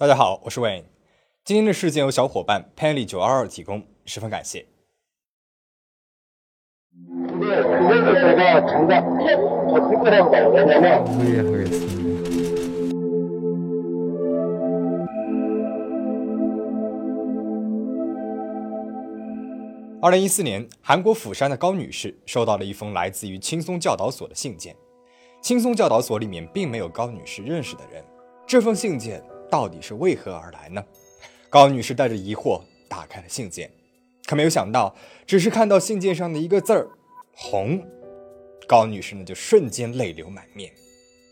大家好，我是 Wayne。今天的事件由小伙伴 Penny 九二二提供，十分感谢。二零一四年，韩国釜山的高女士收到了一封来自于轻松教导所的信件。轻松教导所里面并没有高女士认识的人。这封信件到底是为何而来呢？高女士带着疑惑打开了信件，可没有想到，只是看到信件上的一个字儿“红”，高女士呢就瞬间泪流满面。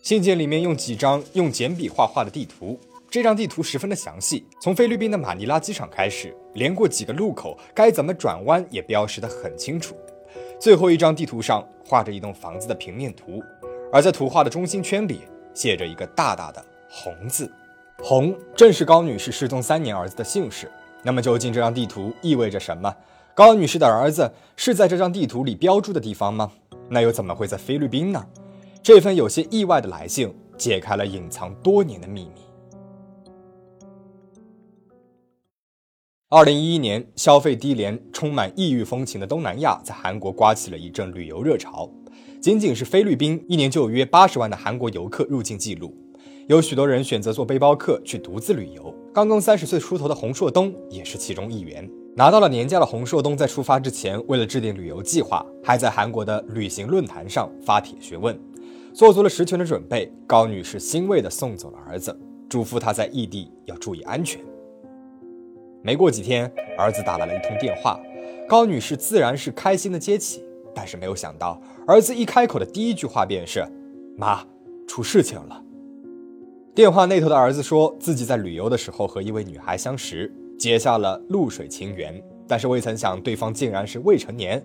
信件里面用几张用简笔画画的地图。这张地图十分的详细，从菲律宾的马尼拉机场开始，连过几个路口，该怎么转弯也标识得很清楚。最后一张地图上画着一栋房子的平面图，而在图画的中心圈里写着一个大大的“红”字，红正是高女士失踪三年儿子的姓氏。那么究竟这张地图意味着什么？高女士的儿子是在这张地图里标注的地方吗？那又怎么会在菲律宾呢？这份有些意外的来信解开了隐藏多年的秘密。二零一一年，消费低廉、充满异域风情的东南亚在韩国刮起了一阵旅游热潮。仅仅是菲律宾，一年就有约八十万的韩国游客入境记录。有许多人选择做背包客去独自旅游。刚刚三十岁出头的洪硕东也是其中一员。拿到了年假的洪硕东在出发之前，为了制定旅游计划，还在韩国的旅行论坛上发帖询问。做足了十全的准备，高女士欣慰地送走了儿子，嘱咐他在异地要注意安全。没过几天，儿子打来了一通电话，高女士自然是开心的接起，但是没有想到，儿子一开口的第一句话便是：“妈，出事情了。”电话那头的儿子说自己在旅游的时候和一位女孩相识，结下了露水情缘，但是未曾想对方竟然是未成年。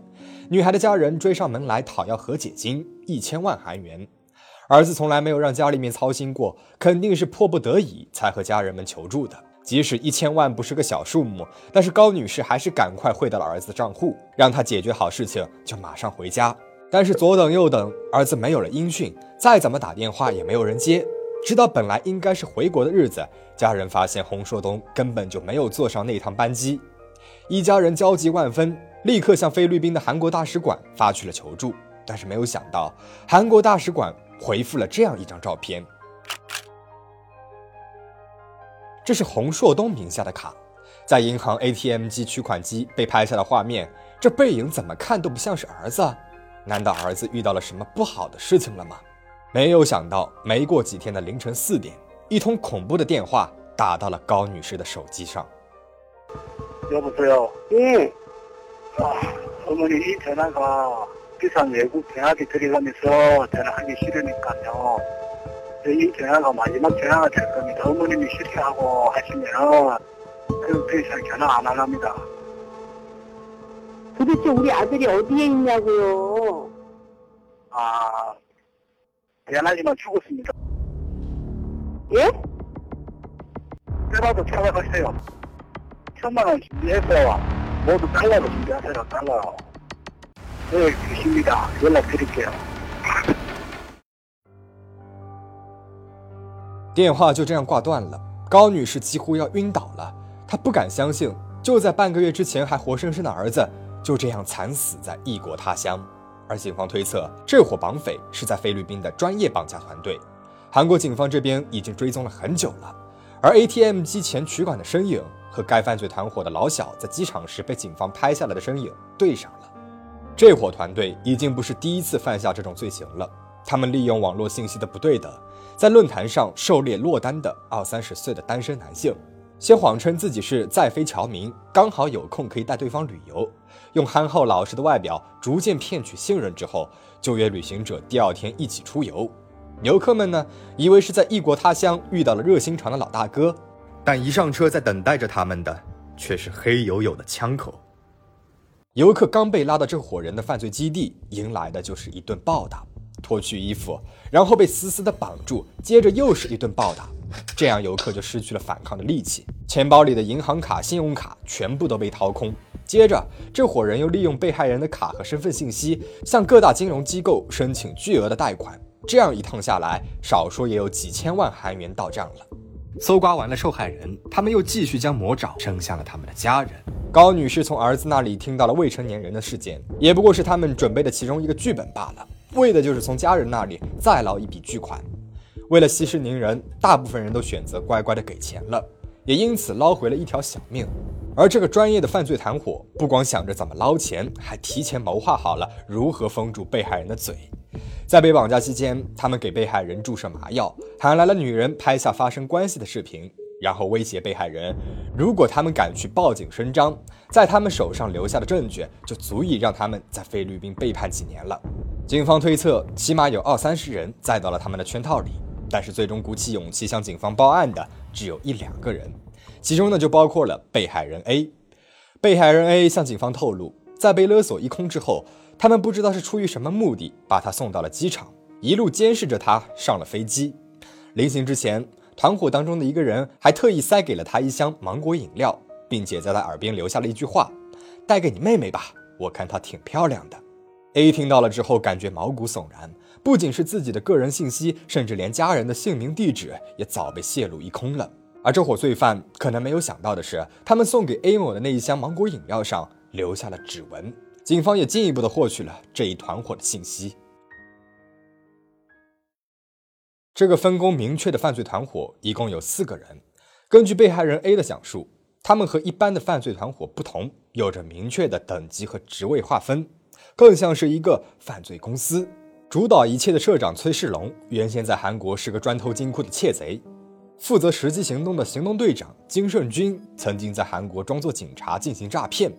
女孩的家人追上门来讨要和解金一千万韩元，儿子从来没有让家里面操心过，肯定是迫不得已才和家人们求助的。即使一千万不是个小数目，但是高女士还是赶快汇到了儿子的账户，让他解决好事情就马上回家。但是左等右等，儿子没有了音讯，再怎么打电话也没有人接。直到本来应该是回国的日子，家人发现洪硕东根本就没有坐上那趟班机，一家人焦急万分，立刻向菲律宾的韩国大使馆发去了求助。但是没有想到，韩国大使馆回复了这样一张照片。这是洪硕东名下的卡，在银行 ATM 机取款机被拍下的画面，这背影怎么看都不像是儿子。难道儿子遇到了什么不好的事情了吗？没有想到，没过几天的凌晨四点，一通恐怖的电话打到了高女士的手机上。여보세요 예, 아어머니이전화가비싼외국대학에들어가면서전화하기싫으니까요이전화가마지막전화가될겁니다어머님이싫어하고하시면그더이상전화안합니다 도대체 우리 아들이 어디에 있냐고요? 아 야나님만죽었습니 다. 예? 떠나도찾아가세 요. 천만 원, 예, 떠 와. 모두달라 도, 예, 달라 요. 네, 주십니 다. 연락드릴게 요. 电话就这样挂断了。高女士几乎要晕倒了。她不敢相信，就在半个月之前还活生生的儿子，就这样惨死在异国他乡。而警方推测，这伙绑匪是在菲律宾的专业绑架团队。韩国警方这边已经追踪了很久了，而 ATM 机前取款的身影和该犯罪团伙的老小在机场时被警方拍下来的身影对上了。这伙团队已经不是第一次犯下这种罪行了。他们利用网络信息的不对等，在论坛上狩猎落单的二三十岁的单身男性，先谎称自己是在菲侨民，刚好有空可以带对方旅游，用憨厚老实的外表逐渐骗取信任之后，就约旅行者第二天一起出游。游客们呢，以为是在异国他乡遇到了热心肠的老大哥，但一上车，在等待着他们的却是黑黝黝的枪口。游客刚被拉到这伙人的犯罪基地，迎来的就是一顿暴打。脱去衣服，然后被死死的绑住，接着又是一顿暴打，这样游客就失去了反抗的力气。钱包里的银行卡、信用卡全部都被掏空。接着，这伙人又利用被害人的卡和身份信息，向各大金融机构申请巨额的贷款。这样一趟下来，少说也有几千万韩元到账了。搜刮完了受害人，他们又继续将魔爪伸向了他们的家人。高女士从儿子那里听到了未成年人的事件，也不过是他们准备的其中一个剧本罢了，为的就是从家人那里再捞一笔巨款。为了息事宁人，大部分人都选择乖乖的给钱了，也因此捞回了一条小命。而这个专业的犯罪团伙，不光想着怎么捞钱，还提前谋划好了如何封住被害人的嘴。在被绑架期间，他们给被害人注射麻药，喊来了女人拍下发生关系的视频，然后威胁被害人，如果他们敢去报警声张，在他们手上留下的证据就足以让他们在菲律宾被判几年了。警方推测，起码有二三十人栽到了他们的圈套里，但是最终鼓起勇气向警方报案的只有一两个人。其中呢，就包括了被害人 A。被害人 A 向警方透露，在被勒索一空之后，他们不知道是出于什么目的，把他送到了机场，一路监视着他上了飞机。临行之前，团伙当中的一个人还特意塞给了他一箱芒果饮料，并且在他耳边留下了一句话：“带给你妹妹吧，我看她挺漂亮的。”A 听到了之后，感觉毛骨悚然，不仅是自己的个人信息，甚至连家人的姓名、地址也早被泄露一空了。而这伙罪犯可能没有想到的是，他们送给 A 某的那一箱芒果饮料上留下了指纹。警方也进一步的获取了这一团伙的信息。这个分工明确的犯罪团伙一共有四个人。根据被害人 A 的讲述，他们和一般的犯罪团伙不同，有着明确的等级和职位划分，更像是一个犯罪公司。主导一切的社长崔世龙，原先在韩国是个专偷金库的窃贼。负责实际行动的行动队长金胜军曾经在韩国装作警察进行诈骗。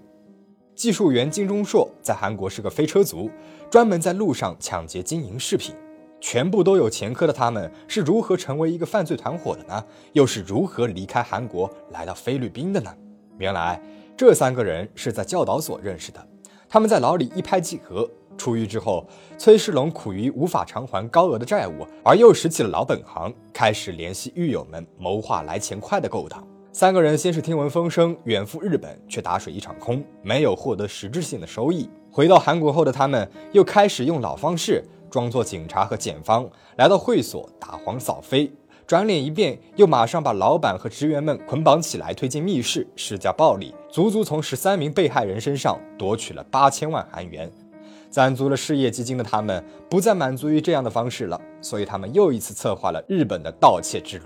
技术员金钟硕在韩国是个飞车族，专门在路上抢劫金银饰品。全部都有前科的他们，是如何成为一个犯罪团伙的呢？又是如何离开韩国来到菲律宾的呢？原来这三个人是在教导所认识的，他们在牢里一拍即合。出狱之后，崔世龙苦于无法偿还高额的债务，而又拾起了老本行，开始联系狱友们谋划来钱快的勾当。三个人先是听闻风声远赴日本，却打水一场空，没有获得实质性的收益。回到韩国后的他们，又开始用老方式装作警察和检方，来到会所打黄扫非，转脸一变，又马上把老板和职员们捆绑起来，推进密室施加暴力，足足从十三名被害人身上夺取了八千万韩元。攒足了事业基金的他们，不再满足于这样的方式了，所以他们又一次策划了日本的盗窃之旅。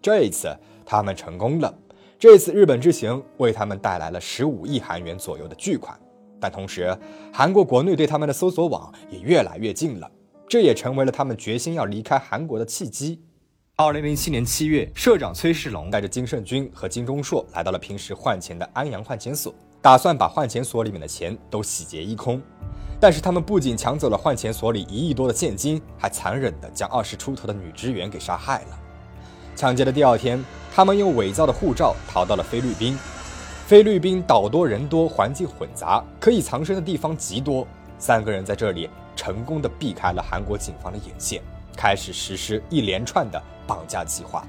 这一次，他们成功了。这次日本之行为他们带来了十五亿韩元左右的巨款，但同时，韩国国内对他们的搜索网也越来越近了，这也成为了他们决心要离开韩国的契机。二零零七年七月，社长崔世龙带着金胜军和金钟硕来到了平时换钱的安阳换钱所，打算把换钱所里面的钱都洗劫一空。但是他们不仅抢走了换钱所里一亿多的现金，还残忍地将二十出头的女职员给杀害了。抢劫的第二天，他们用伪造的护照逃到了菲律宾。菲律宾岛多人多，环境混杂，可以藏身的地方极多。三个人在这里成功的避开了韩国警方的眼线，开始实施一连串的绑架计划。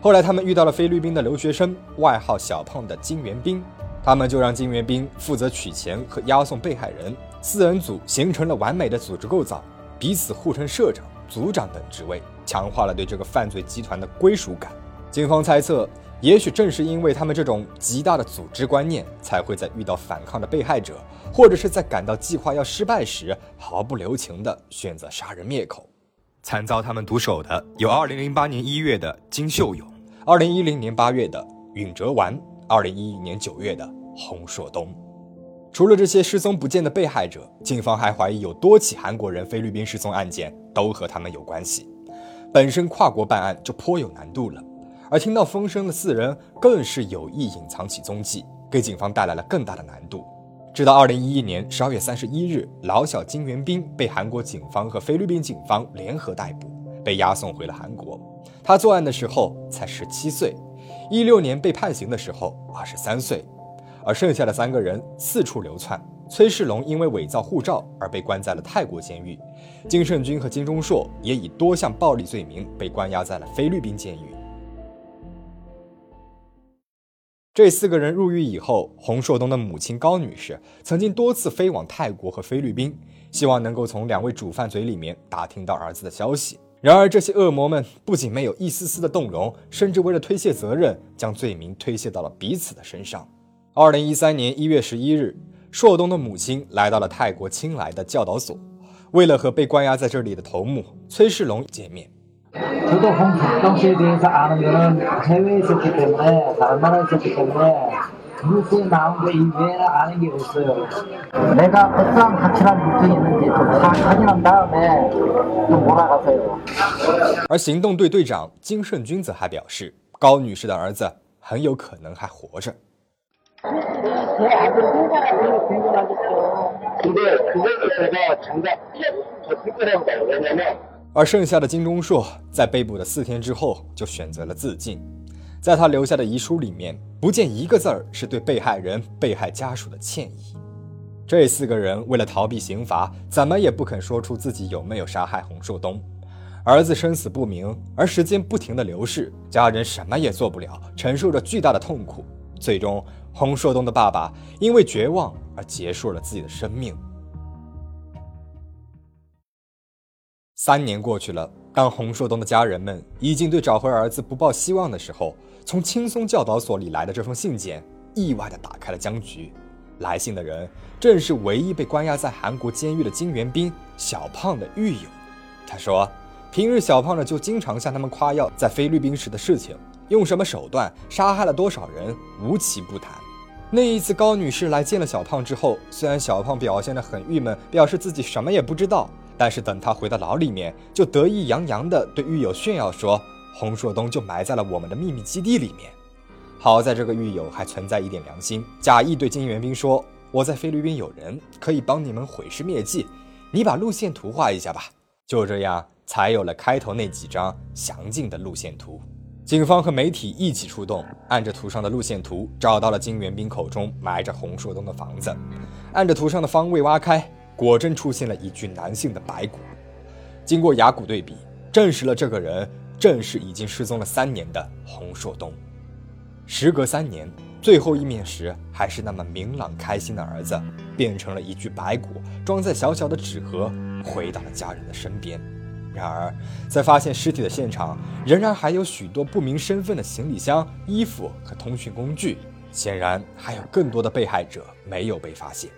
后来他们遇到了菲律宾的留学生，外号小胖的金元彬，他们就让金元彬负责取钱和押送被害人。四人组形成了完美的组织构造，彼此互称社长、组长等职位，强化了对这个犯罪集团的归属感。警方猜测，也许正是因为他们这种极大的组织观念，才会在遇到反抗的被害者，或者是在感到计划要失败时，毫不留情地选择杀人灭口。惨遭他们毒手的有2008年1月的金秀勇，2010年8月的允哲完，2011年9月的洪硕东。除了这些失踪不见的被害者，警方还怀疑有多起韩国人菲律宾失踪案件都和他们有关系。本身跨国办案就颇有难度了，而听到风声的四人更是有意隐藏起踪迹，给警方带来了更大的难度。直到二零一一年十二月三十一日，老小金元彬被韩国警方和菲律宾警方联合逮捕，被押送回了韩国。他作案的时候才十七岁，一六年被判刑的时候二十三岁。而剩下的三个人四处流窜。崔世龙因为伪造护照而被关在了泰国监狱，金胜军和金钟硕也以多项暴力罪名被关押在了菲律宾监狱。这四个人入狱以后，洪硕东的母亲高女士曾经多次飞往泰国和菲律宾，希望能够从两位主犯嘴里面打听到儿子的消息。然而，这些恶魔们不仅没有一丝丝的动容，甚至为了推卸责任，将罪名推卸到了彼此的身上。二零一三年一月十一日，硕东的母亲来到了泰国清莱的教导所，为了和被关押在这里的头目崔世龙见面。而行动队队长金顺君则还表示，高女士的儿子很有可能还活着。而剩下的金钟硕在被捕的四天之后就选择了自尽，在他留下的遗书里面，不见一个字儿是对被害人、被害家属的歉意。这四个人为了逃避刑罚，怎么也不肯说出自己有没有杀害洪硕东。儿子生死不明，而时间不停的流逝，家人什么也做不了，承受着巨大的痛苦。最终，洪硕东的爸爸因为绝望而结束了自己的生命。三年过去了，当洪硕东的家人们已经对找回儿子不抱希望的时候，从轻松教导所里来的这封信件意外的打开了僵局。来信的人正是唯一被关押在韩国监狱的金元彬小胖的狱友。他说，平日小胖呢就经常向他们夸耀在菲律宾时的事情。用什么手段杀害了多少人，无奇不谈。那一次高女士来见了小胖之后，虽然小胖表现得很郁闷，表示自己什么也不知道，但是等他回到牢里面，就得意洋洋地对狱友炫耀说：“洪硕东就埋在了我们的秘密基地里面。”好在这个狱友还存在一点良心，假意对金元彬说：“我在菲律宾有人可以帮你们毁尸灭迹，你把路线图画一下吧。”就这样，才有了开头那几张详尽的路线图。警方和媒体一起出动，按着图上的路线图找到了金元彬口中埋着洪硕东的房子。按着图上的方位挖开，果真出现了一具男性的白骨。经过牙骨对比，证实了这个人正是已经失踪了三年的洪硕东。时隔三年，最后一面时还是那么明朗开心的儿子，变成了一具白骨，装在小小的纸盒，回到了家人的身边。然而，在发现尸体的现场，仍然还有许多不明身份的行李箱、衣服和通讯工具。显然，还有更多的被害者没有被发现。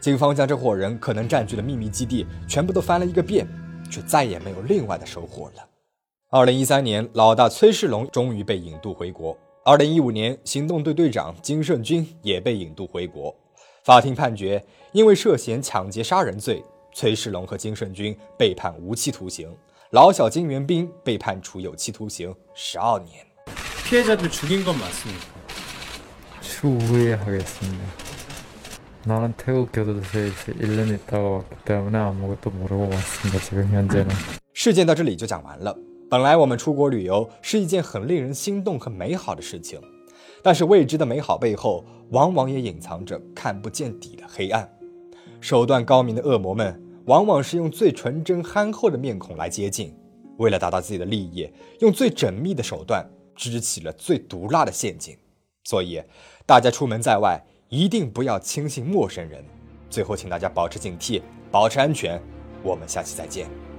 警方将这伙人可能占据的秘密基地全部都翻了一个遍，却再也没有另外的收获了。二零一三年，老大崔世龙终于被引渡回国。二零一五年，行动队队长金胜军也被引渡回国。法庭判决，因为涉嫌抢劫杀人罪。崔世龙和金胜军被判无期徒刑，老小金元彬被判处有期徒刑十二年。피해자들죽인건맞습니까추후회하겠습니다나는태국교도소에일년있다가왔기때문에아무것도모르고왔습니다지금현재는事件到这里就讲完了。本来我们出国旅游是一件很令人心动和美好的事情，但是未知的美好背后，往往也隐藏着看不见底的黑暗。手段高明的恶魔们， 往往是用最纯真憨厚的面孔来接近，为了达到自己的利益，用最缜密的手段支起了最毒辣的陷阱。所以，大家出门在外一定不要轻信陌生人。最后，请大家保持警惕，保持安全。我们下期再见。